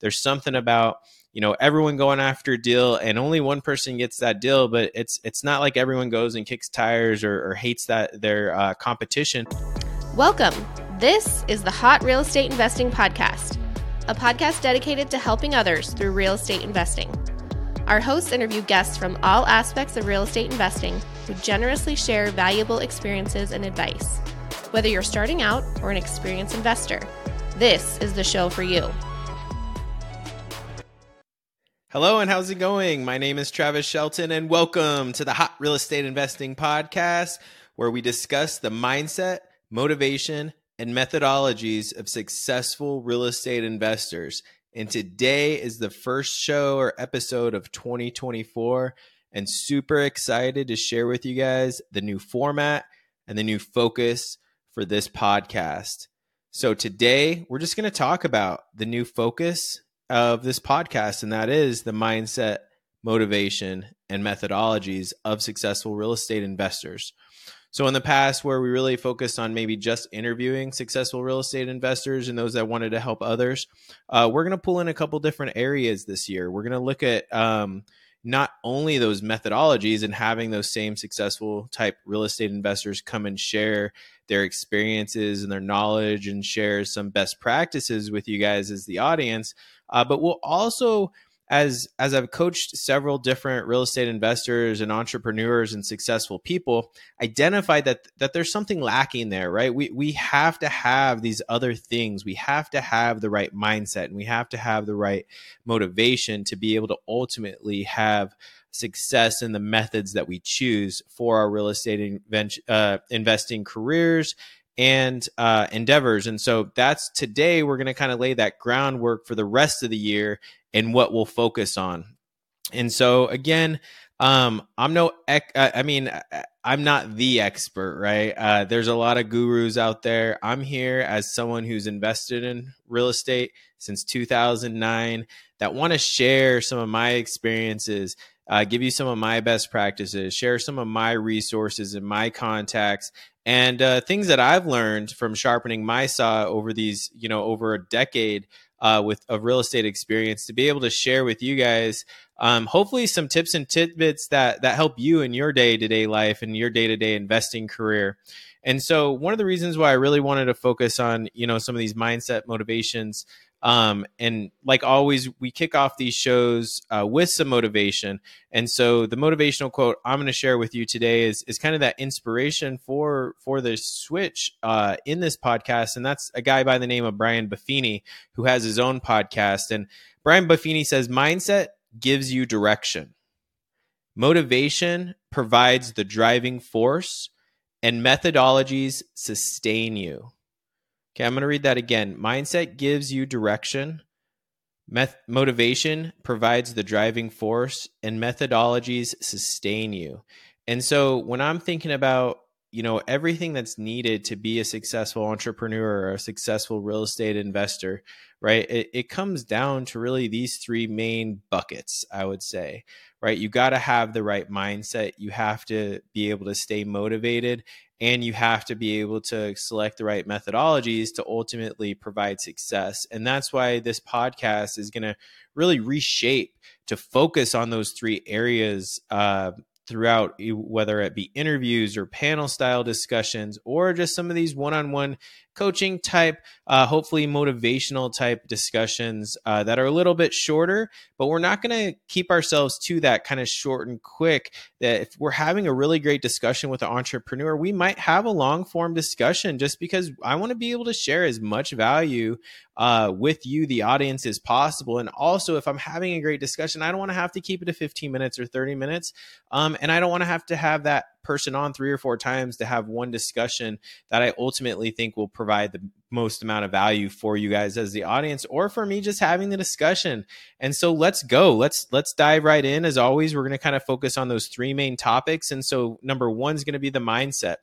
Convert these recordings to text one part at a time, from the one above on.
there's something about you know everyone going after a deal and only one person gets that deal but it's it's not like everyone goes and kicks tires or, or hates that their uh, competition. Welcome. This is the hot real estate investing podcast a podcast dedicated to helping others through real estate investing. Our hosts interview guests from all aspects of real estate investing who generously share valuable experiences and advice. Whether you're starting out or an experienced investor this is the show for you Hello, and how's it going? My name is Travis Shelton, and welcome to the Hot Real Estate Investing Podcast, where we discuss the mindset, motivation, and methodologies of successful real estate investors. And today is the first show or episode of 2024, and super excited to share with you guys the new format and the new focus for this podcast. So, today we're just going to talk about the new focus of this podcast, and that is the mindset, motivation, and methodologies of successful real estate investors. So, in the past, where we really focused on maybe just interviewing successful real estate investors and those that wanted to help others, uh, we're going to pull in a couple different areas this year. We're going to look at um, not only those methodologies and having those same successful type real estate investors come and share their experiences and their knowledge and share some best practices with you guys as the audience, uh, but we'll also as as I've coached several different real estate investors and entrepreneurs and successful people, identified that that there's something lacking there, right? We we have to have these other things. We have to have the right mindset and we have to have the right motivation to be able to ultimately have success in the methods that we choose for our real estate uh, investing careers and uh, endeavors. And so that's today we're going to kind of lay that groundwork for the rest of the year and what we'll focus on. And so again, um, I'm no, I mean, I'm not the expert, right? Uh, there's a lot of gurus out there. I'm here as someone who's invested in real estate since 2009 that want to share some of my experiences uh, give you some of my best practices, share some of my resources and my contacts, and uh, things that I've learned from sharpening my saw over these, you know, over a decade uh, with of real estate experience to be able to share with you guys. Um, hopefully, some tips and tidbits that that help you in your day to day life and your day to day investing career. And so, one of the reasons why I really wanted to focus on, you know, some of these mindset motivations um, and like always, we kick off these shows uh, with some motivation. And so the motivational quote I'm going to share with you today is, is kind of that inspiration for for the switch uh, in this podcast. And that's a guy by the name of Brian Buffini who has his own podcast. And Brian Buffini says, mindset gives you direction. Motivation provides the driving force, and methodologies sustain you. Okay, I'm going to read that again. Mindset gives you direction. Meth- motivation provides the driving force, and methodologies sustain you. And so when I'm thinking about you know everything that's needed to be a successful entrepreneur or a successful real estate investor right it, it comes down to really these three main buckets i would say right you got to have the right mindset you have to be able to stay motivated and you have to be able to select the right methodologies to ultimately provide success. And that's why this podcast is going to really reshape to focus on those three areas uh, throughout whether it be interviews or panel style discussions or just some of these one-on-one coaching type, uh, hopefully motivational type discussions uh, that are a little bit shorter, but we're not going to keep ourselves to that kind of short and quick. That if we're having a really great discussion with an entrepreneur, we might have a long form discussion just because I want to be able to share as much value uh, with you, the audience, as possible. And also, if I'm having a great discussion, I don't want to have to keep it to 15 minutes or 30 minutes. Um, and I don't want to have to have that person on three or four times to have one discussion that I ultimately think will provide the most amount of value for you guys as the audience or for me just having the discussion. And so let's go. Let's let's dive right in. As always, we're going to kind of focus on those three main topics. And so number 1 is going to be the mindset.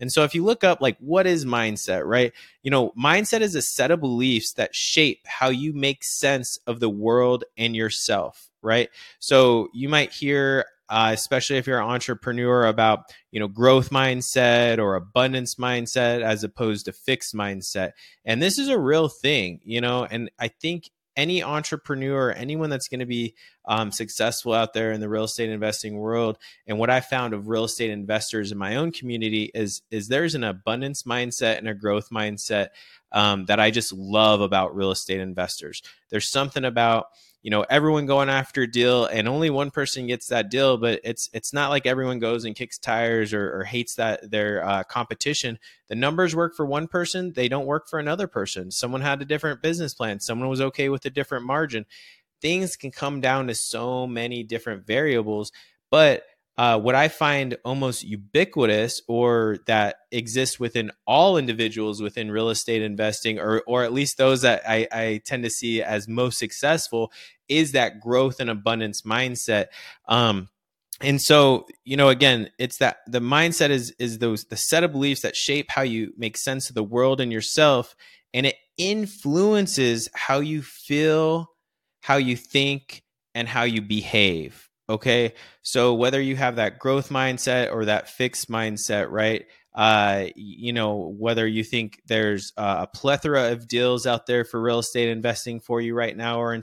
And so if you look up like what is mindset, right? You know, mindset is a set of beliefs that shape how you make sense of the world and yourself, right? So you might hear uh, especially if you're an entrepreneur about you know growth mindset or abundance mindset as opposed to fixed mindset. And this is a real thing you know and i think any entrepreneur, anyone that's going to be um, successful out there in the real estate investing world, and what I found of real estate investors in my own community is is there's an abundance mindset and a growth mindset um, that I just love about real estate investors. There's something about you know everyone going after a deal and only one person gets that deal but it's it's not like everyone goes and kicks tires or, or hates that their uh, competition. The numbers work for one person they don't work for another person. Someone had a different business plan. Someone was okay with a different margin things can come down to so many different variables but uh, what I find almost ubiquitous or that exists within all individuals within real estate investing, or, or at least those that I, I tend to see as most successful, is that growth and abundance mindset. Um, and so you know again it's that the mindset is is those the set of beliefs that shape how you make sense of the world and yourself and it influences how you feel how you think and how you behave Okay. So whether you have that growth mindset or that fixed mindset, right? Uh, you know, whether you think there's a plethora of deals out there for real estate investing for you right now or in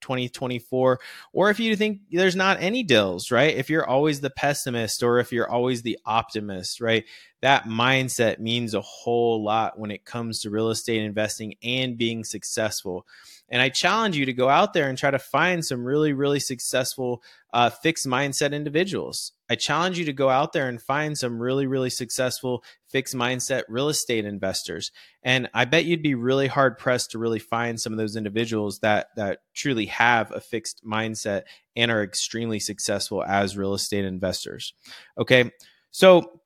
2024, or if you think there's not any deals, right? If you're always the pessimist or if you're always the optimist, right? That mindset means a whole lot when it comes to real estate investing and being successful. And I challenge you to go out there and try to find some really, really successful uh, fixed mindset individuals. I challenge you to go out there and find some really, really successful fixed mindset real estate investors. And I bet you'd be really hard pressed to really find some of those individuals that that truly have a fixed mindset and are extremely successful as real estate investors. Okay. So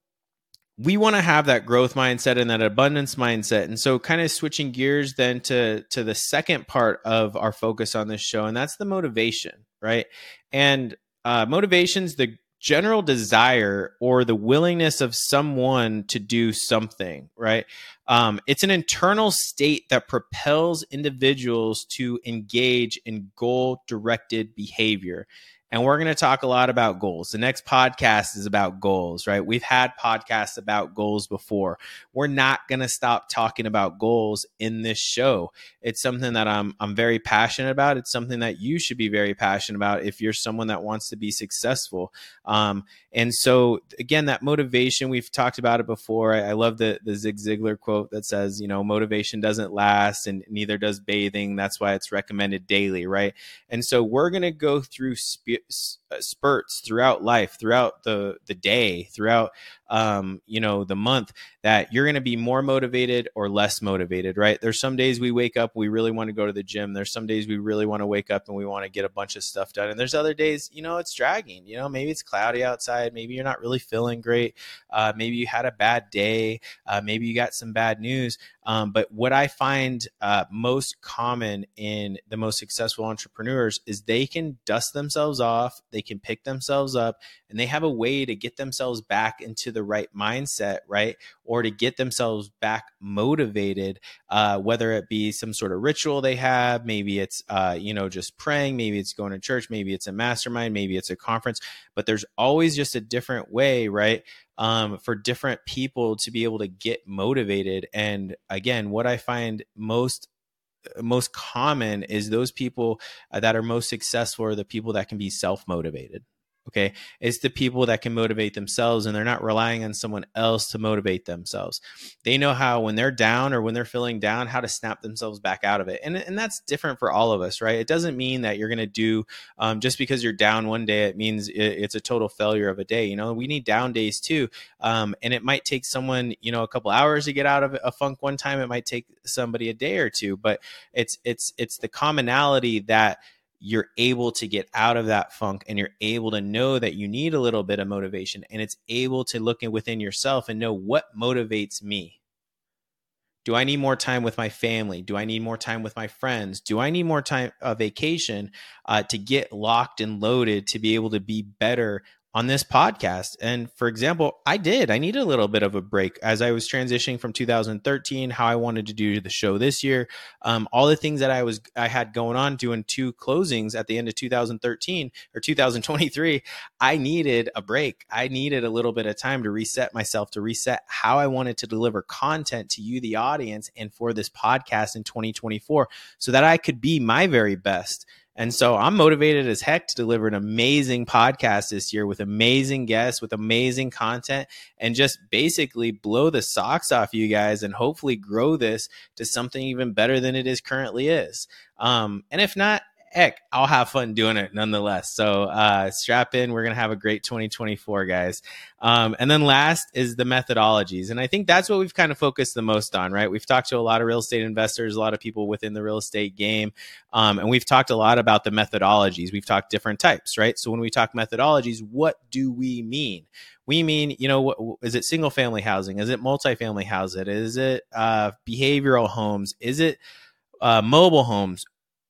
we want to have that growth mindset and that abundance mindset and so kind of switching gears then to to the second part of our focus on this show and that's the motivation right? And uh, motivation's the general desire or the willingness of someone to do something right? Um, it's an internal state that propels individuals to engage in goal directed behavior and we're going to talk a lot about goals. The next podcast is about goals, right? We've had podcasts about goals before. We're not going to stop talking about goals in this show. It's something that I'm I'm very passionate about. It's something that you should be very passionate about if you're someone that wants to be successful. Um, and so again, that motivation we've talked about it before. I, I love the the Zig Ziglar quote that says, you know, motivation doesn't last, and neither does bathing. That's why it's recommended daily, right? And so we're going to go through. Uh, spurts throughout life, throughout the the day, throughout um, you know the month that you're going to be more motivated or less motivated, right? There's some days we wake up we really want to go to the gym. There's some days we really want to wake up and we want to get a bunch of stuff done. And there's other days, you know, it's dragging. You know, maybe it's cloudy outside. Maybe you're not really feeling great. Uh, maybe you had a bad day. Uh, maybe you got some bad news. Um, but what I find uh, most common in the most successful entrepreneurs is they can dust themselves off, they can pick themselves up, and they have a way to get themselves back into the right mindset, right? Or to get themselves back motivated, uh, whether it be some sort of ritual they have, maybe it's, uh, you know, just praying, maybe it's going to church, maybe it's a mastermind, maybe it's a conference, but there's always just a different way, right? um, for different people to be able to get motivated. And again, what I find most most common is those people uh, that are most successful are the people that can be self motivated okay? It's the people that can motivate themselves and they're not relying on someone else to motivate themselves. They know how when they're down or when they're feeling down how to snap themselves back out of it and, and that's different for all of us right? It doesn't mean that you're going to do um, just because you're down one day it means it, it's a total failure of a day you know? We need down days too um, and it might take someone you know a couple hours to get out of a funk one time it might take somebody a day or two but it's it's it's the commonality that you're able to get out of that funk and you're able to know that you need a little bit of motivation and it's able to look within yourself and know what motivates me. Do I need more time with my family? Do I need more time with my friends? Do I need more time a uh, vacation uh, to get locked and loaded to be able to be better on this podcast. And for example, I did. I needed a little bit of a break as I was transitioning from 2013, how I wanted to do the show this year, um, all the things that I was I had going on, doing two closings at the end of 2013 or 2023. I needed a break. I needed a little bit of time to reset myself, to reset how I wanted to deliver content to you, the audience, and for this podcast in 2024, so that I could be my very best and so I'm motivated as heck to deliver an amazing podcast this year with amazing guests, with amazing content, and just basically blow the socks off you guys and hopefully grow this to something even better than it is currently is. Um, and if not, heck, I'll have fun doing it nonetheless. So uh, strap in. We're going to have a great 2024, guys. Um, and then last is the methodologies. And I think that's what we've kind of focused the most on, right? We've talked to a lot of real estate investors, a lot of people within the real estate game. Um, and we've talked a lot about the methodologies. We've talked different types, right? So when we talk methodologies, what do we mean? we mean you know what is it single family housing is it multifamily housing is it uh, behavioral homes is it uh, mobile homes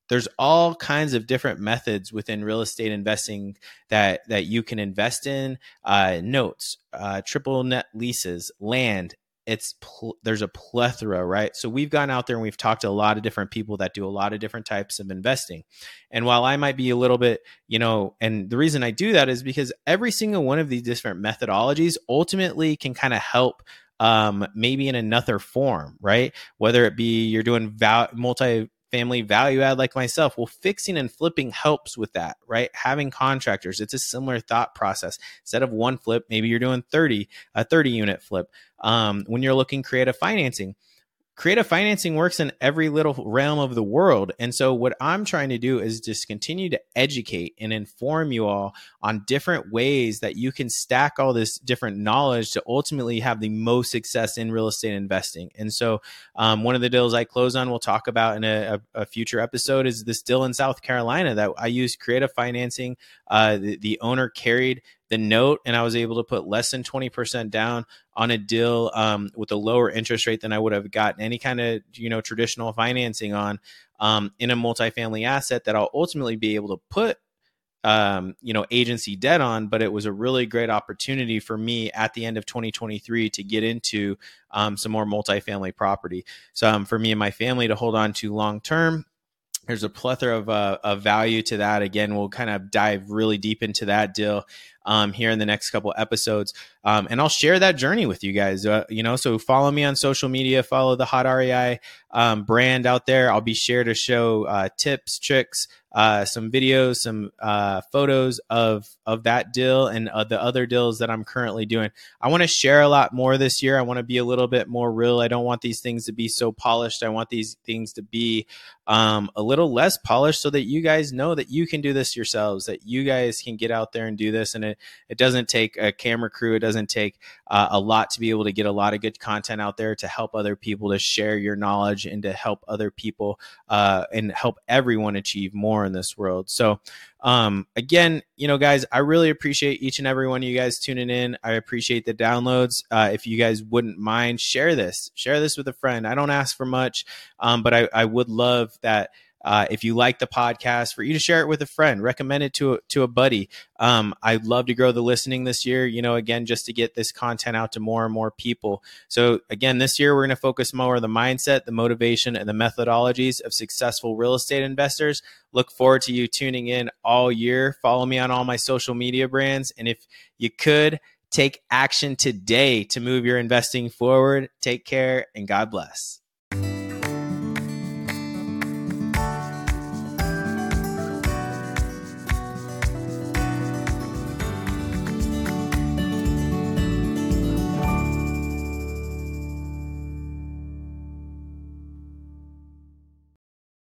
there's all kinds of different methods within real estate investing that that you can invest in. Uh, notes uh, triple net leases land it's pl- there's a plethora right? So we've gone out there and we've talked to a lot of different people that do a lot of different types of investing. And while i might be a little bit you know and the reason i do that is because every single one of these different methodologies ultimately can kind of help um, maybe in another form, right? Whether it be you're doing val- multi family value add like myself well fixing and flipping helps with that right? Having contractors it's a similar thought process. Instead of one flip maybe you're doing 30 a 30 unit flip. Um, when you're looking creative financing creative financing works in every little realm of the world. And so, what I'm trying to do is just continue to educate and inform you all on different ways that you can stack all this different knowledge to ultimately have the most success in real estate investing. And so, um, one of the deals I close on, we'll talk about in a, a, future episode, is this deal in South Carolina that I used creative financing. Uh, the, the owner carried the note and I was able to put less than 20% down on a deal um, with a lower interest rate than I would have gotten any kind of, you know, traditional financing on um, in a multifamily asset that I'll ultimately be able to put, um, you know, agency debt on. But it was a really great opportunity for me at the end of 2023 to get into um, some more multifamily property. So um, for me and my family to hold on to long term there's a plethora of, uh, of value to that. Again, we'll kind of dive really deep into that deal um, here in the next couple episodes, um, and I'll share that journey with you guys. Uh, you know, so follow me on social media, follow the Hot REI um, brand out there. I'll be sure to show uh, tips, tricks, uh, some videos, some uh, photos of of that deal and uh, the other deals that I'm currently doing. I want to share a lot more this year. I want to be a little bit more real. I don't want these things to be so polished. I want these things to be um, a little less polished, so that you guys know that you can do this yourselves. That you guys can get out there and do this, and it it doesn't take a camera crew. It doesn't take uh, a lot to be able to get a lot of good content out there to help other people to share your knowledge and to help other people uh, and help everyone achieve more in this world. So, um, again, you know, guys, I really appreciate each and every one of you guys tuning in. I appreciate the downloads. Uh, if you guys wouldn't mind, share this, share this with a friend. I don't ask for much, um, but I, I would love that uh, if you like the podcast, for you to share it with a friend, recommend it to a, to a buddy. Um, I'd love to grow the listening this year. You know, again, just to get this content out to more and more people. So again, this year we're going to focus more on the mindset, the motivation, and the methodologies of successful real estate investors. Look forward to you tuning in all year. Follow me on all my social media brands, and if you could take action today to move your investing forward. Take care and God bless.